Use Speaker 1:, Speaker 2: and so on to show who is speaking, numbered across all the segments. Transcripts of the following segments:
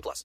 Speaker 1: plus.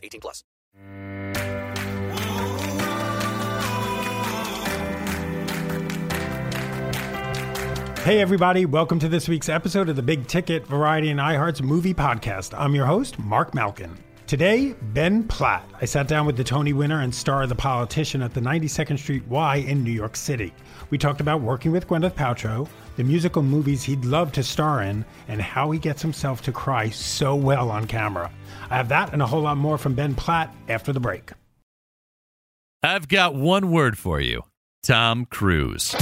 Speaker 1: 18 plus.
Speaker 2: Hey, everybody, welcome to this week's episode of the Big Ticket Variety and iHeart's movie podcast. I'm your host, Mark Malkin. Today, Ben Platt. I sat down with the Tony winner and star of The Politician at the 92nd Street Y in New York City. We talked about working with Gwyneth Paltrow, the musical movies he'd love to star in, and how he gets himself to cry so well on camera. I have that and a whole lot more from Ben Platt after the break.
Speaker 3: I've got one word for you Tom Cruise.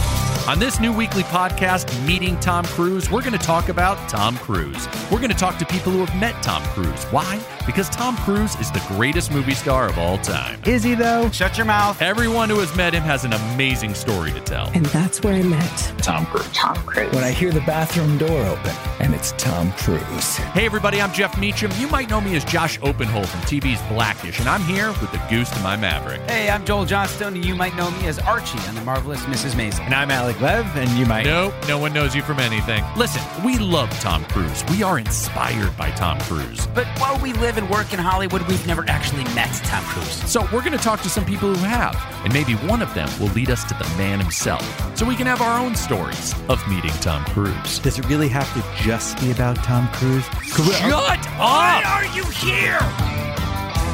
Speaker 3: On this new weekly podcast, Meeting Tom Cruise, we're going to talk about Tom Cruise. We're going to talk to people who have met Tom Cruise. Why? Because Tom Cruise is the greatest movie star of all time.
Speaker 4: Is he, though?
Speaker 5: Shut your mouth.
Speaker 3: Everyone who has met him has an amazing story to tell.
Speaker 6: And that's where I met
Speaker 3: Tom Cruise.
Speaker 6: Tom Cruise.
Speaker 4: When I hear the bathroom door open and it's Tom Cruise.
Speaker 3: Hey, everybody, I'm Jeff Meacham. You might know me as Josh Oppenhol from TV's Blackish, and I'm here with the goose to my Maverick.
Speaker 5: Hey, I'm Joel Johnstone, and you might know me as Archie on The Marvelous Mrs. Maisel.
Speaker 4: And I'm Alec Lev, and you might.
Speaker 3: Nope, no one knows you from anything. Listen, we love Tom Cruise. We are inspired by Tom Cruise.
Speaker 5: But while we live and work in Hollywood, we've never actually met Tom Cruise.
Speaker 3: So we're going to talk to some people who have, and maybe one of them will lead us to the man himself, so we can have our own stories of meeting Tom Cruise.
Speaker 4: Does it really have to just be about Tom Cruise?
Speaker 3: Shut up!
Speaker 5: Why are you here?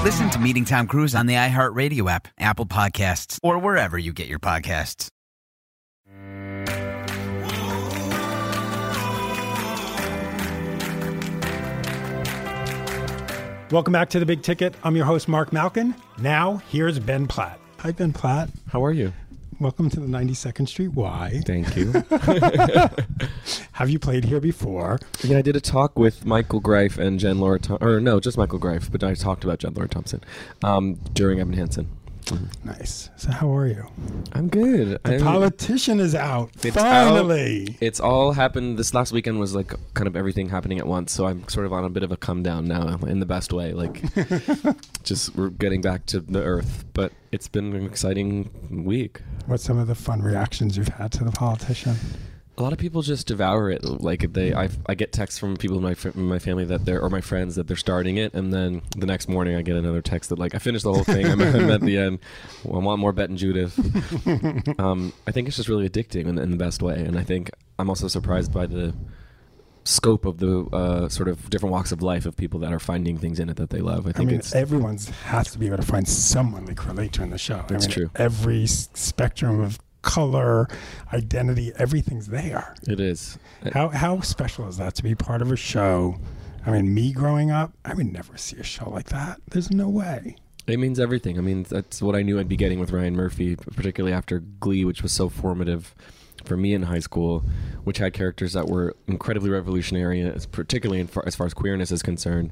Speaker 5: Listen to Meeting Tom Cruise on the iHeartRadio app, Apple Podcasts, or wherever you get your podcasts.
Speaker 2: Welcome back to the Big Ticket. I'm your host, Mark Malkin. Now, here's Ben Platt. Hi, Ben Platt.
Speaker 7: How are you?
Speaker 2: Welcome to the 92nd Street Y.
Speaker 7: Thank you.
Speaker 2: Have you played here before?
Speaker 7: yeah, I did a talk with Michael Greif and Jen Laura, Thom- or no, just Michael Greif, but I talked about Jen Laura Thompson um, during Evan Hansen. Mm-hmm.
Speaker 2: Nice. So, how are you?
Speaker 7: I'm good.
Speaker 2: The
Speaker 7: I'm-
Speaker 2: politician is out.
Speaker 7: It's
Speaker 2: Finally.
Speaker 7: It's all happened. This last weekend was like kind of everything happening at once. So I'm sort of on a bit of a come down now in the best way. Like, just we're getting back to the earth. But it's been an exciting week.
Speaker 2: What's some of the fun reactions you've had to the politician?
Speaker 7: A lot of people just devour it. Like they, I, I get texts from people in my my family that they're or my friends that they're starting it, and then the next morning I get another text that like I finished the whole thing. I'm, I'm at the end. Well, I want more Bette and Judith. um, I think it's just really addicting in, in the best way, and I think I'm also surprised by the scope of the uh, sort of different walks of life of people that are finding things in it that they love. I
Speaker 2: I
Speaker 7: think
Speaker 2: mean,
Speaker 7: it's
Speaker 2: everyone's has to be able to find someone they can relate to in the show.
Speaker 7: That's
Speaker 2: I mean,
Speaker 7: true.
Speaker 2: Every spectrum of color, identity, everything's there.
Speaker 7: it is.
Speaker 2: How how special is that to be part of a show? I mean, me growing up, I would never see a show like that. There's no way.
Speaker 7: It means everything. I mean, that's what I knew I'd be getting with Ryan Murphy, particularly after Glee, which was so formative for me in high school, which had characters that were incredibly revolutionary, particularly in far, as far as queerness is concerned.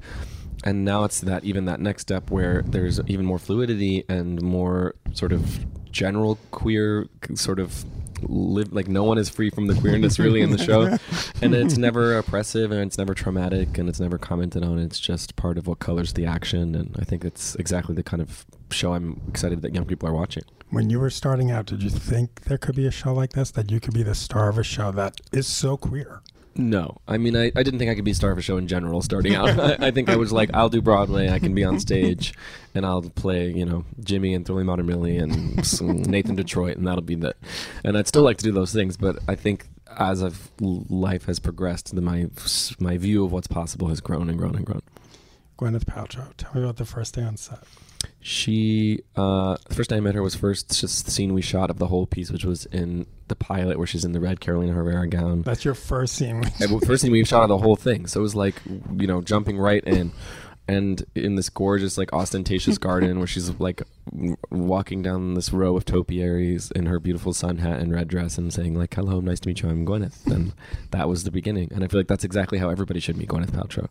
Speaker 7: And now it's that even that next step where there's even more fluidity and more sort of general queer sort of live like no one is free from the queerness really in the show. And it's never oppressive and it's never traumatic and it's never commented on. It's just part of what colors the action. And i think it's exactly the kind of show i'm excited that young people are watching.
Speaker 2: When you were starting out, did you think there could be a show like this? That you could be the star of a show that is so queer?
Speaker 7: No i mean i, I didn't think i could be star of a show in general starting out I, I think i was like i'll do broadway i can be on stage and i'll play you know jimmy and Thoroughly Modern Millie and nathan detroit and that'll be that and i'd still like to do those things but i think as I've, life has progressed the, my my view of what's possible has grown and grown and grown
Speaker 2: Gwyneth Paltrow. Tell me about the first day on set.
Speaker 7: She, uh, the first time I met her was first just the scene we shot of the whole piece, which was in the pilot where she's in the red Carolina Herrera gown.
Speaker 2: That's your first scene.
Speaker 7: And the first thing we shot of the whole thing. So it was like, you know, jumping right in. And in this gorgeous, like ostentatious garden where she's like w- walking down this row of topiaries in her beautiful sun hat and red dress and saying like, "Hello, nice to meet you. I'm Gwyneth." And that was the beginning. And I feel like that's exactly how everybody should meet Gwyneth Paltrow.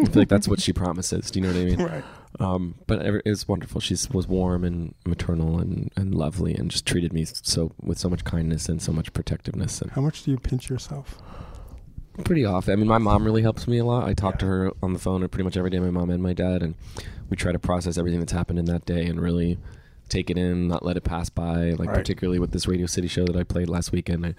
Speaker 7: I feel like that's what she promises. Do you know what I mean?
Speaker 2: right.
Speaker 7: Um, but it was wonderful. She was warm and maternal and, and lovely, and just treated me so with so much kindness and so much protectiveness. And
Speaker 2: How much do you pinch yourself?
Speaker 7: Pretty often. I mean, my mom really helps me a lot. I talk to her on the phone pretty much every day. My mom and my dad, and we try to process everything that's happened in that day and really take it in, not let it pass by. Like
Speaker 2: Right.
Speaker 7: particularly with this Radio City show that I played last weekend, I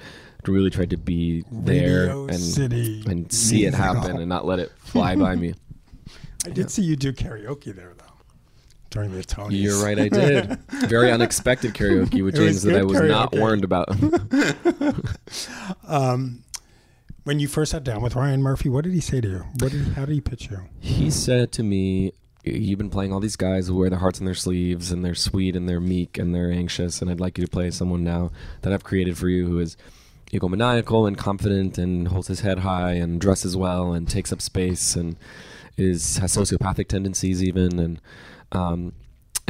Speaker 7: really tried to be there
Speaker 2: Radio
Speaker 7: and
Speaker 2: City
Speaker 7: and see it happen and not let it fly by me.
Speaker 2: I did see you do karaoke there though during the Tonys.
Speaker 7: You're right, I did. Very unexpected karaoke with
Speaker 2: was
Speaker 7: James that I was not warned about.
Speaker 2: Um, When you first sat down with Ryan Murphy, what did he say to you? What did how did he pitch you?
Speaker 7: He said to me, "You've been playing all these guys who wear their hearts on their sleeves, and they're sweet, and they're meek, and they're anxious, and I'd like you to play someone now that I've created for you who is egomaniacal and confident, and holds his head high, and dresses well, and takes up space, and is has sociopathic tendencies even, and um,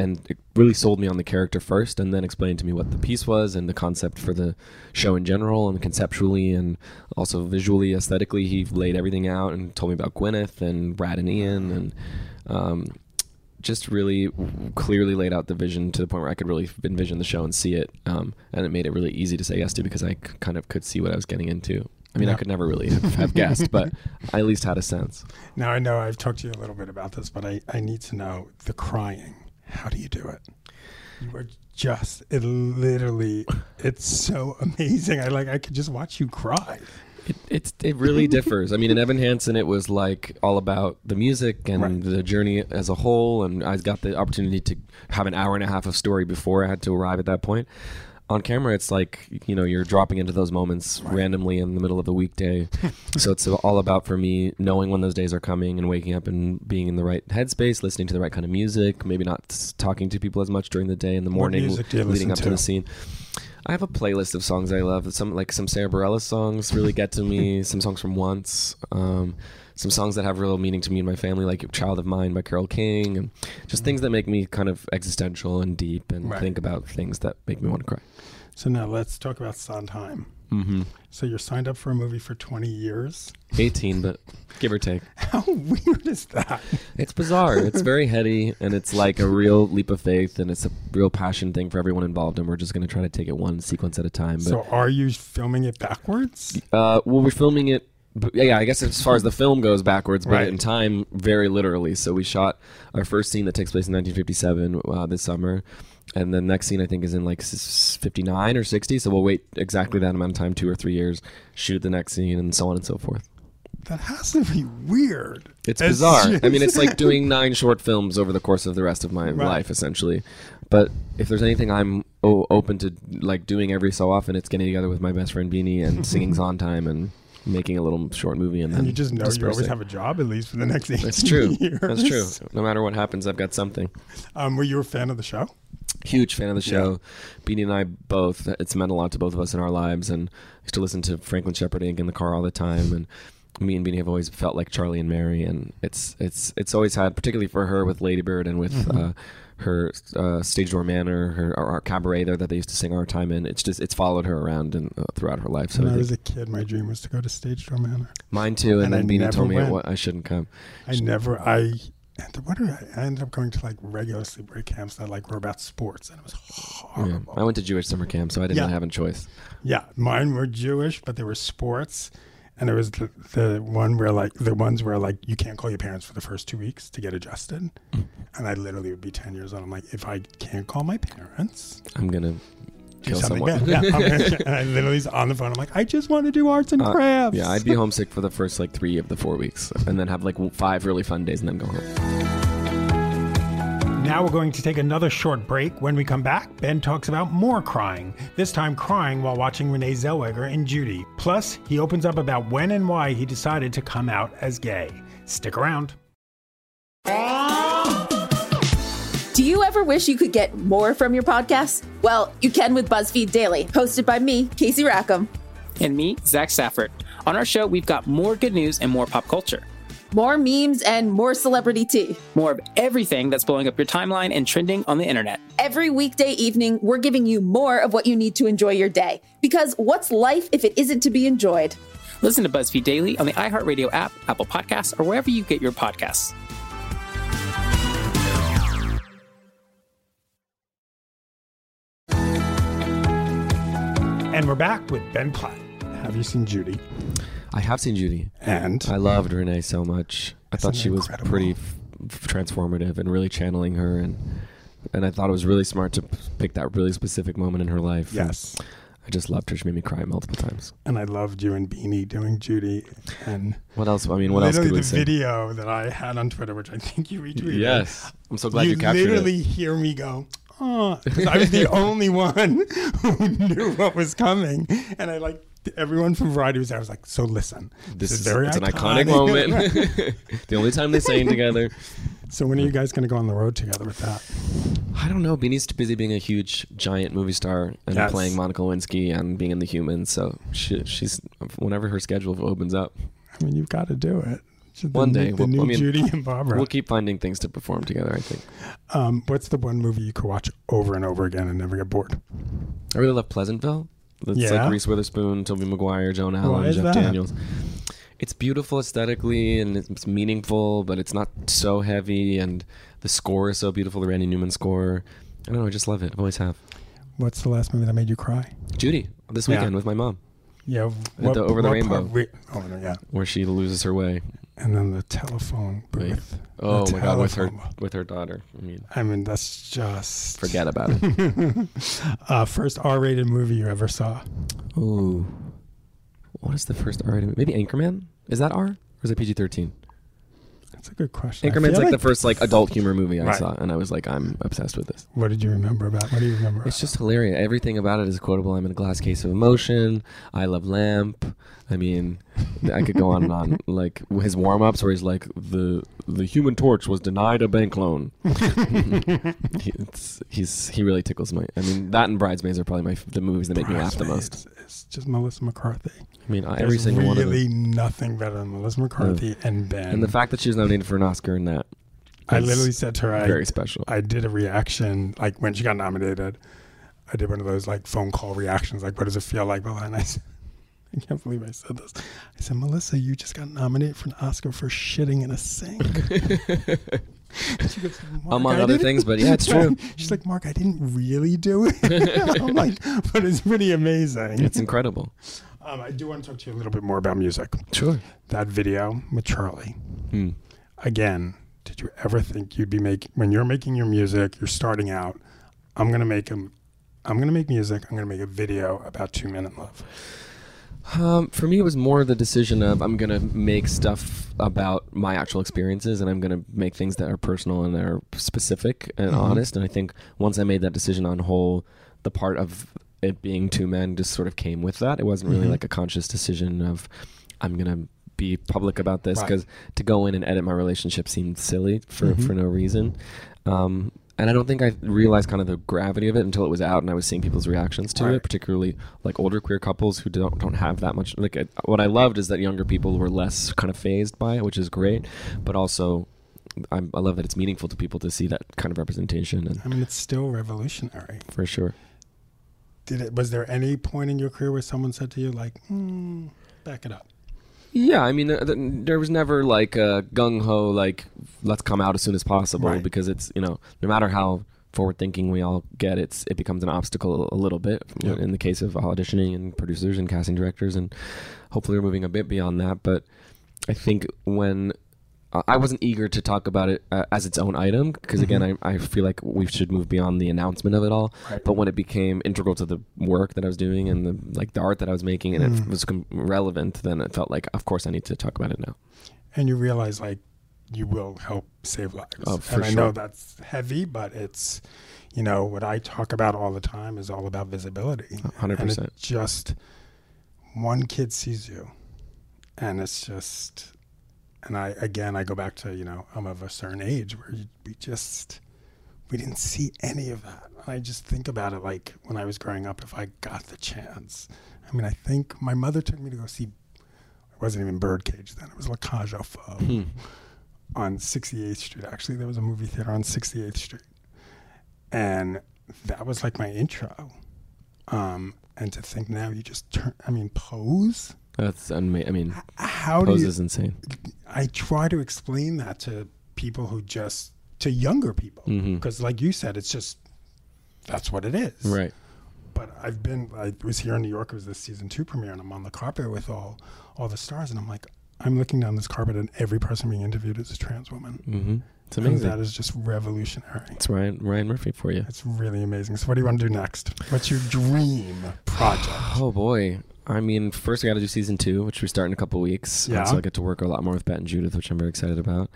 Speaker 7: and it really sold me on the character first, and then explained to me what the piece was and the concept for the show in general, and conceptually, and also visually, aesthetically. He laid everything out and told me about Gwyneth and Brad and Ian, and um, just really clearly laid out the vision to the point where I could really envision the show and see it, um, and it made it really easy to say yes to because I c- kind of could see what I was getting into. I mean, I could never really have, have guessed, but I at least had a sense.
Speaker 2: Now I know I've talked to you a little bit about this, but I, I need to know the crying. How do you do it? You are just it literally it's so amazing. I like I could just watch you cry.
Speaker 7: It, it's it really differs. I mean, in Evan Hansen, it was like all about the music and
Speaker 2: Right.
Speaker 7: the journey as a whole, and I got the opportunity to have an hour and a half of story before I had to arrive at that point. On camera, it's like you know you're dropping into those moments randomly in the middle of the weekday, so it's all about for me knowing when those days are coming and waking up and being in the right headspace, listening to the right kind of music, maybe not talking to people as much during the day in the morning,
Speaker 2: music do you
Speaker 7: leading up to?
Speaker 2: to?
Speaker 7: the scene. I have a playlist of songs I love. Some like some Sara Bareilles songs really get to me. some songs from Once. Um, some songs that have real meaning to me and my family, like "Child of Mine" by Carole King, and just things that make me kind of existential and deep, and
Speaker 2: Right.
Speaker 7: think about things that make me want to cry.
Speaker 2: So now let's talk about Sondheim.
Speaker 7: Mm-hmm.
Speaker 2: So you're signed up for a movie for 20 years.
Speaker 7: 18, but give or take.
Speaker 2: How weird is that?
Speaker 7: It's bizarre. It's very heady, and it's like a real leap of faith, and it's a real passion thing for everyone involved. And we're just going to try to take it one sequence at a time. But
Speaker 2: So are you filming it backwards?
Speaker 7: Uh, well, we're filming it. B- Yeah, I guess as far as the film goes backwards, but
Speaker 2: Right.
Speaker 7: in time, very literally. So we shot our first scene that takes place in 1957 uh, this summer, and the next scene I think is in like 59 or 60. So we'll wait exactly that amount of time, two or three years, shoot the next scene, and so on and so forth.
Speaker 2: That has to be weird.
Speaker 7: It's bizarre. I mean, it's like doing nine short films over the course of the rest of my
Speaker 2: Right.
Speaker 7: life, essentially. But if there's anything I'm o- open to like doing every so often, it's getting together with my best friend Beanie and singing Time and making a little short movie, and then
Speaker 2: and you just know you always have a job at least for the next 18
Speaker 7: That's true.
Speaker 2: years.
Speaker 7: That's true. No matter what happens, I've got something.
Speaker 2: Um, were you a fan of the show?
Speaker 7: Huge fan of the show. Beanie and I both. It's meant a lot to both of us in our lives, and I used to listen to Franklin Shepherd Inc. in the car all the time. And me and Beanie have always felt like Charley and Mary, and it's it's it's always had, particularly for her with Lady Bird and with.
Speaker 2: Mm-hmm.
Speaker 7: Uh, her uh, Stage Door Manor, her our, our cabaret there that they used to sing our time in. It's just it's followed her around and uh, throughout her life. So
Speaker 2: when
Speaker 7: I
Speaker 2: I was a kid, my dream was to go to Stage Door Manor.
Speaker 7: mine too. And,
Speaker 2: and
Speaker 7: then
Speaker 2: I
Speaker 7: Beanie told me
Speaker 2: went.
Speaker 7: I shouldn't come.
Speaker 2: I never, I, and what did I, I ended up going to like regular sleepaway camps that like were about sports, and it was
Speaker 7: Yeah.
Speaker 2: horrible.
Speaker 7: I went to Jewish summer camp, so I didn't
Speaker 2: Yeah.
Speaker 7: have a choice.
Speaker 2: Yeah, mine were Jewish, but they were sports. And there was the, the one where like the ones where like you can't call your parents for the first two weeks to get adjusted. And I literally would be ten years old. I'm like, if I can't call my parents,
Speaker 7: I'm gonna kill someone.
Speaker 2: Yeah, and I literally was on the phone. I'm like, I just want to do arts and
Speaker 7: Uh,
Speaker 2: crafts.
Speaker 7: Yeah, I'd be homesick for the first like three of the four weeks, and then have like five really fun days, and then go home.
Speaker 2: Now we're going to take another short break. When we come back, Ben talks about more crying, this time crying while watching Renee Zellweger in Judy. Plus, he opens up about when and why he decided to come out as gay. Stick around.
Speaker 6: Do you ever wish you could get more from your podcast? Well, you can with BuzzFeed Daily, hosted by me, Casey Rackham.
Speaker 8: And me, Zach Stafford. On our show, we've got more good news and more pop culture.
Speaker 6: More memes and more celebrity tea.
Speaker 8: More of everything that's blowing up your timeline and trending on the internet.
Speaker 6: Every weekday evening, we're giving you more of what you need to enjoy your day. Because what's life if it isn't to be enjoyed?
Speaker 8: Listen to BuzzFeed Daily on the iHeartRadio app, Apple Podcasts, or wherever you get your podcasts.
Speaker 2: And we're back with Ben Platt. Have you seen Judy?
Speaker 7: I have seen Judy.
Speaker 2: And
Speaker 7: I loved Renee so much. I thought she was
Speaker 2: incredible?
Speaker 7: pretty f- f- transformative and really channeling her and and I thought it was really smart to p- pick that really specific moment in her life. And
Speaker 2: yes.
Speaker 7: I just loved her. She made me cry multiple times.
Speaker 2: And I loved you and Beanie doing Judy. And
Speaker 7: What else? I mean, what else
Speaker 2: literally the
Speaker 7: say?
Speaker 2: video that I had on Twitter, which I think you retweeted.
Speaker 7: Yes, I'm so glad you,
Speaker 2: you
Speaker 7: captured
Speaker 2: literally
Speaker 7: it.
Speaker 2: hear me go, oh, I was the only one who knew what was coming. And I like, everyone from Variety was there. I was like, so listen,
Speaker 7: This is
Speaker 2: very
Speaker 7: it's an iconic moment. the only time they sang together.
Speaker 2: so when are you guys going to go on the road together with that?
Speaker 7: I don't know. Beanie's too busy being a huge, giant movie star and
Speaker 2: Yes.
Speaker 7: playing Monica Lewinsky and being in The Humans. So she, she's whenever her schedule opens up,
Speaker 2: I mean, you've got to do it.
Speaker 7: One day,
Speaker 2: the
Speaker 7: we'll-
Speaker 2: new
Speaker 7: I mean,
Speaker 2: Judy and Barbara.
Speaker 7: we'll keep finding things to perform together. I think.
Speaker 2: um, what's the one movie you could watch over and over again and never get bored?
Speaker 7: I really love Pleasantville. It's
Speaker 2: Yeah?
Speaker 7: like Reese Witherspoon, Tobey Maguire, Joan Allen, Jeff
Speaker 2: that?
Speaker 7: Daniels. It's beautiful aesthetically and it's, meaningful, but it's not so heavy. And the score is so beautiful. The Randy Newman score. I don't know. I just love it. I always have.
Speaker 2: What's the last movie that made you cry?
Speaker 7: Judy this
Speaker 2: Yeah.
Speaker 7: weekend with my mom,
Speaker 2: Yeah,
Speaker 7: the- Over the
Speaker 2: what
Speaker 7: Rainbow.
Speaker 2: part- wait, oh no, yeah,
Speaker 7: where she loses her way.
Speaker 2: And then the telephone
Speaker 7: Wait. Oh my god, with her with her daughter. I mean,
Speaker 2: I mean, that's just
Speaker 7: forget about it.
Speaker 2: uh, first R-rated movie you ever saw.
Speaker 7: Ooh, what is the first R? rated- movie? Maybe Anchorman. Is that R or is it PG thirteen?
Speaker 2: That's a good question.
Speaker 7: Anchorman's
Speaker 2: feel
Speaker 7: like, the first like adult humor movie I
Speaker 2: Right.
Speaker 7: saw, and I was like, I'm obsessed with this.
Speaker 2: What did you remember about? What do you remember?
Speaker 7: It's just hilarious. Everything about it is quotable. I'm in a glass case of emotion. I love lamp. I mean, I could go on and on. Like his warm ups, where he's like, the the Human Torch was denied a bank loan. he, it's, he's he really tickles my. I mean, that and Bridesmaids are probably my the movies that make me laugh the most.
Speaker 2: Is just Melissa McCarthy.
Speaker 7: I mean,
Speaker 2: There's
Speaker 7: every single one of
Speaker 2: really nothing better than Melissa McCarthy and Ben.
Speaker 7: And the fact that she was nominated for an Oscar in that.
Speaker 2: I literally said to her, I,
Speaker 7: very special.
Speaker 2: I did a reaction like when she got nominated. I did one of those like phone call reactions, like what does it feel like? And I said, I can't believe I said this. I said, Melissa, you just got nominated for an Oscar for shitting in a sink. goes, "Mark,
Speaker 7: Among
Speaker 2: I
Speaker 7: other things, but yeah, it's true.
Speaker 2: She's like, Mark, I didn't really do it. I'm like, but it's pretty amazing.
Speaker 7: It's incredible.
Speaker 2: Um, I do want to talk to you a little bit more about music.
Speaker 7: Sure.
Speaker 2: That video with Charlie.
Speaker 7: Hmm.
Speaker 2: Again, did you ever think you'd be making when you're making your music, you're starting out, I'm gonna make a I'm gonna make music, I'm gonna make a video about two minute love.
Speaker 7: Um, for me, it was more the decision of I'm gonna make stuff about my actual experiences, and I'm gonna make things that are personal and that are specific and
Speaker 2: Mhm.
Speaker 7: honest. And I think once I made that decision on whole, the part of it being two men just sort of came with that. It wasn't really
Speaker 2: Mhm.
Speaker 7: like a conscious decision of I'm gonna be public about this
Speaker 2: Right.
Speaker 7: because to go in and edit my relationship seemed silly for
Speaker 2: Mhm.
Speaker 7: for no reason. Um, and I don't think I realized kind of the gravity of it until it was out and I was seeing people's reactions to
Speaker 2: Right.
Speaker 7: it, particularly like older queer couples who don't don't have that much. Like uh, what I loved is that younger people were less kind of fazed by it, which is great. But also, I'm, I love that it's meaningful to people to see that kind of representation, and
Speaker 2: I mean it's still revolutionary.
Speaker 7: for sure.
Speaker 2: Did it was there any point in your career where someone said to you like, mm, back it up?
Speaker 7: Yeah, I mean, uh, th- there was never like a gung ho like let's come out as soon as possible
Speaker 2: Right.
Speaker 7: because it's you know no matter how forward thinking we all get, it's it becomes an obstacle a little bit
Speaker 2: Yeah.
Speaker 7: in the case of auditioning and producers and casting directors, and hopefully we're moving a bit beyond that. But I think when I- wasn't eager to talk about it uh, as its own item because again, I, I feel like we should move beyond the announcement of it all.
Speaker 2: Right.
Speaker 7: But when it became integral to the work that I was doing and the like the art that I was making, and it
Speaker 2: Mm.
Speaker 7: was com- relevant, then it felt like, of course, I need to talk about it now.
Speaker 2: And you realize like you will help save lives.
Speaker 7: Oh,
Speaker 2: and I know that's heavy, but it's you know, what I talk about all the time is all about visibility.
Speaker 7: Hundred percent.
Speaker 2: just one kid sees you and it's just and I again I go back to you know I'm of a certain age where we just we didn't see any of that. I just think about it like when I was growing up, if I got the chance. I mean, I think my mother took me to go see. It wasn't even Birdcage then; it was La Cage aux Folles
Speaker 7: Hmm.
Speaker 2: on 68th Street. Actually, there was a movie theater on 68th Street, and that was like my intro. Um, and to think now you just turn. I mean, pose.
Speaker 7: That's unma- I mean,
Speaker 2: How do
Speaker 7: Pose
Speaker 2: you?
Speaker 7: is insane.
Speaker 2: I try to explain that to people who just to younger people because, like you said, it's just that's what it is.
Speaker 7: Right.
Speaker 2: But I've been. I was here in New York. It was the season two premiere, and I'm on the carpet with all all the stars, and I'm like, I'm looking down this carpet, and every person being interviewed is a trans woman.
Speaker 7: hmm It's
Speaker 2: And
Speaker 7: amazing.
Speaker 2: that is just revolutionary.
Speaker 7: It's Ryan Ryan Murphy for you.
Speaker 2: It's really amazing. So, what do you want to do next? What's your dream project?
Speaker 7: Oh boy. I mean, first I got to do season two, which we start in a couple weeks. And
Speaker 2: Yeah.
Speaker 7: So I get to work a lot more with Bette and Judith, which I'm very excited about.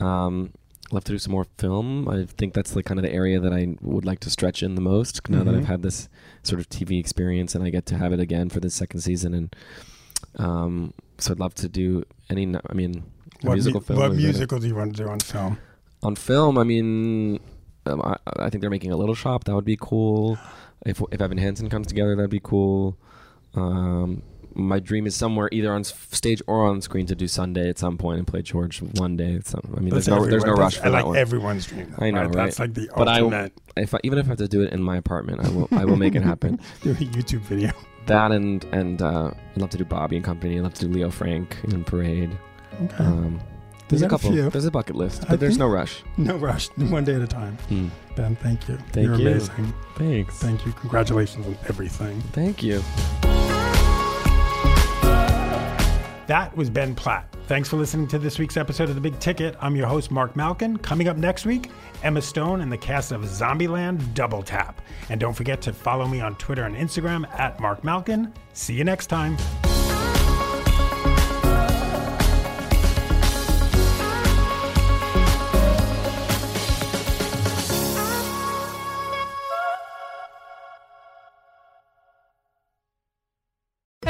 Speaker 7: Um, love to do some more film. I think that's like kind of the area that I would like to stretch in the most. Now that
Speaker 2: Mhm.
Speaker 7: I've had this sort of TV experience, and I get to have it again for the second season, and um, so I'd love to do any. I mean,
Speaker 2: What,
Speaker 7: musical
Speaker 2: mu-
Speaker 7: film.
Speaker 2: what
Speaker 7: that
Speaker 2: musical do you want to do on film?
Speaker 7: on film, I mean, um, I, I think they're making a Little Shop. That would be cool. If if Evan Hansen comes together, that'd be cool. Um, my dream is somewhere either on stage or on screen to do Sunday at some point and play George one day. It's, I mean,
Speaker 2: That's
Speaker 7: there's no there's no rush for that I
Speaker 2: like
Speaker 7: one.
Speaker 2: everyone's dream.
Speaker 7: I know, right?
Speaker 2: That's like the
Speaker 7: but
Speaker 2: ultimate.
Speaker 7: I, if I, even if I have to do it in my apartment, I will I will make it happen.
Speaker 2: do a YouTube video.
Speaker 7: That and and uh, I'd love to do Bobby and Company. I'd love to do Leo Frank in Parade.
Speaker 2: Okay.
Speaker 7: Um, there's
Speaker 2: You
Speaker 7: a
Speaker 2: got a
Speaker 7: couple. there's a bucket list,
Speaker 2: I
Speaker 7: but there's no rush.
Speaker 2: No rush. One day at a time.
Speaker 7: Hmm.
Speaker 2: Ben, thank you.
Speaker 7: Thank
Speaker 2: You're
Speaker 7: you.
Speaker 2: amazing.
Speaker 7: Thanks.
Speaker 2: Thank you. Congratulations on everything.
Speaker 7: Thank you.
Speaker 2: That was Ben Platt. Thanks for listening to this week's episode of The Big Ticket. I'm your host, Mark Malkin. Coming up next week, Emma Stone and the cast of Zombieland Double Tap. And don't forget to follow me on Twitter and Instagram at Mark Malkin. See you next time.